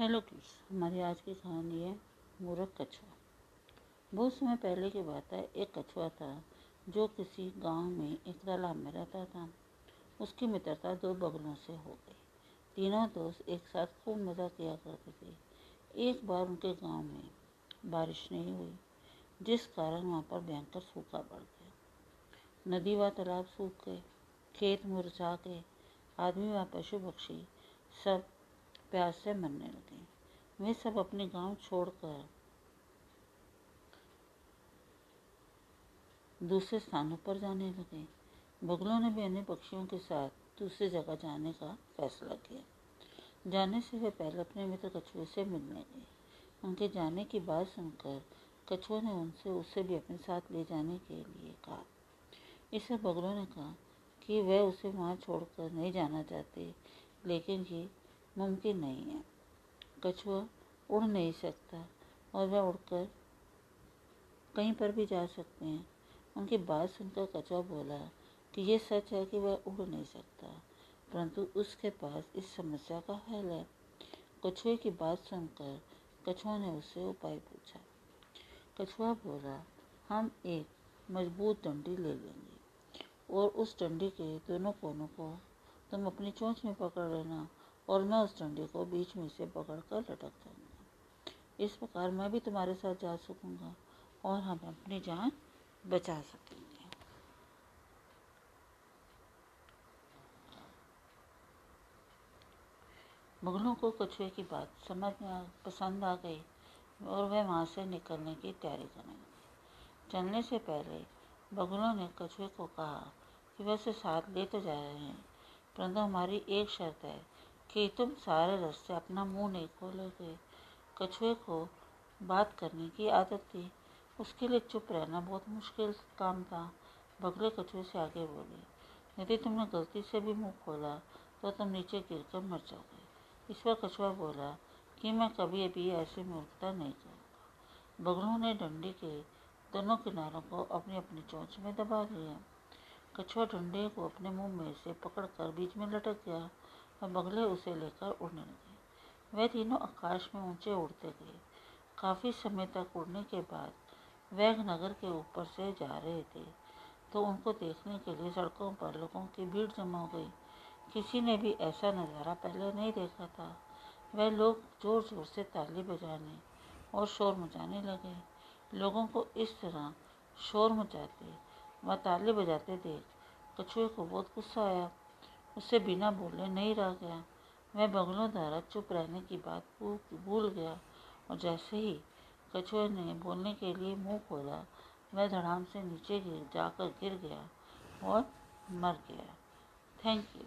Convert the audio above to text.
Hello kids हमारी आज की कहानी है मूर्ख कछुआ। बहुत समय पहले की बात है, एक कछुआ था, जो किसी गाँव में एक तालाब में रहता था। उसकी मित्रता दो बगलों से हो गई। तीनों दोस्त एक साथ खूब मज़ा किया करते थे। एक बार उनके गाँव में बारिश नहीं हुई, जिस कारण वहाँ पर भयंकर सूखा पड़ गया। नदी व तालाब सूख गए, खेत मुरझा गए, आदमी व पशु पक्षी सब प्यास से मरने लगे। वे सब अपने गाँव छोड़कर दूसरे स्थानों पर जाने लगे। बगलों ने भी अन्य पक्षियों के साथ दूसरी जगह जाने का फैसला किया। जाने से वे पहले अपने मित्र कछुए से मिलने गए। उनके जाने की बात सुनकर कछुआ ने उनसे उसे भी अपने साथ ले जाने के लिए कहा। इसे बगलों ने कहा कि वह उसे वहाँ छोड़कर नहीं जाना चाहते, लेकिन ये मुमकिन नहीं है। कछुआ उड़ नहीं सकता और वह उड़कर कहीं पर भी जा सकते हैं। उनकी बात सुनकर कछुआ बोला कि ये सच है कि वह उड़ नहीं सकता, परंतु उसके पास इस समस्या का हल है। कछुए की बात सुनकर कछुआ ने उससे उपाय पूछा। कछुआ बोला, हम एक मज़बूत डंडी ले लेंगे और उस डंडी के दोनों कोनों को तुम अपनी चोंच में पकड़ लेना और मैं उस डंडे को बीच में से पकड़ कर लटक जाऊँगा इस प्रकार मैं भी तुम्हारे साथ जा सकूँगा और हम अपनी जान बचा सकेंगे। मुगलों को कछुए की बात समझ में पसंद आ गई और वे वहाँ से निकलने की तैयारी करने लगे। चलने से पहले बगलों ने कछुए को कहा कि वैसे साथ ले तो जा रहे हैं, परंतु हमारी एक शर्त है कि तुम सारे रास्ते अपना मुँह नहीं खोलोगे कछुए को बात करने की आदत थी। उसके लिए चुप रहना बहुत मुश्किल काम था। बगले कछुए से आगे बोले, यदि तुमने गलती से भी मुँह खोला तो तुम नीचे गिर कर मर जाओगे। इस पर कछुआ बोला, कि मैं कभी अभी ऐसी मूर्खता नहीं करूँगा। बगलों ने डंडी के दोनों किनारों को अपनी अपनी चोंच में दबा लिया। कछुआ डंडे को अपने मुँह में से पकड़कर बीच में लटक गया। और बगले उसे लेकर उड़ने लगे। वह तीनों आकाश में ऊँचे उड़ते गए। काफ़ी समय तक उड़ने के बाद वह नगर के ऊपर से जा रहे थे तो उनको देखने के लिए सड़कों पर लोगों की भीड़ जमा हो गई। किसी ने भी ऐसा नज़ारा पहले नहीं देखा था। वह लोग ज़ोर ज़ोर से ताली बजाने और शोर मचाने लगे। लोगों को इस तरह शोर मचाते व ताली बजाते देख कछुए को बहुत गुस्सा आया। उससे बिना बोले नहीं रह गया। मैं बगलों द्वारा चुप रहने की बात भूल गया और जैसे ही कछुए ने बोलने के लिए मुँह खोला, मैं धड़ाम से नीचे गिर, जाकर गिर गया और मर गया। Thank you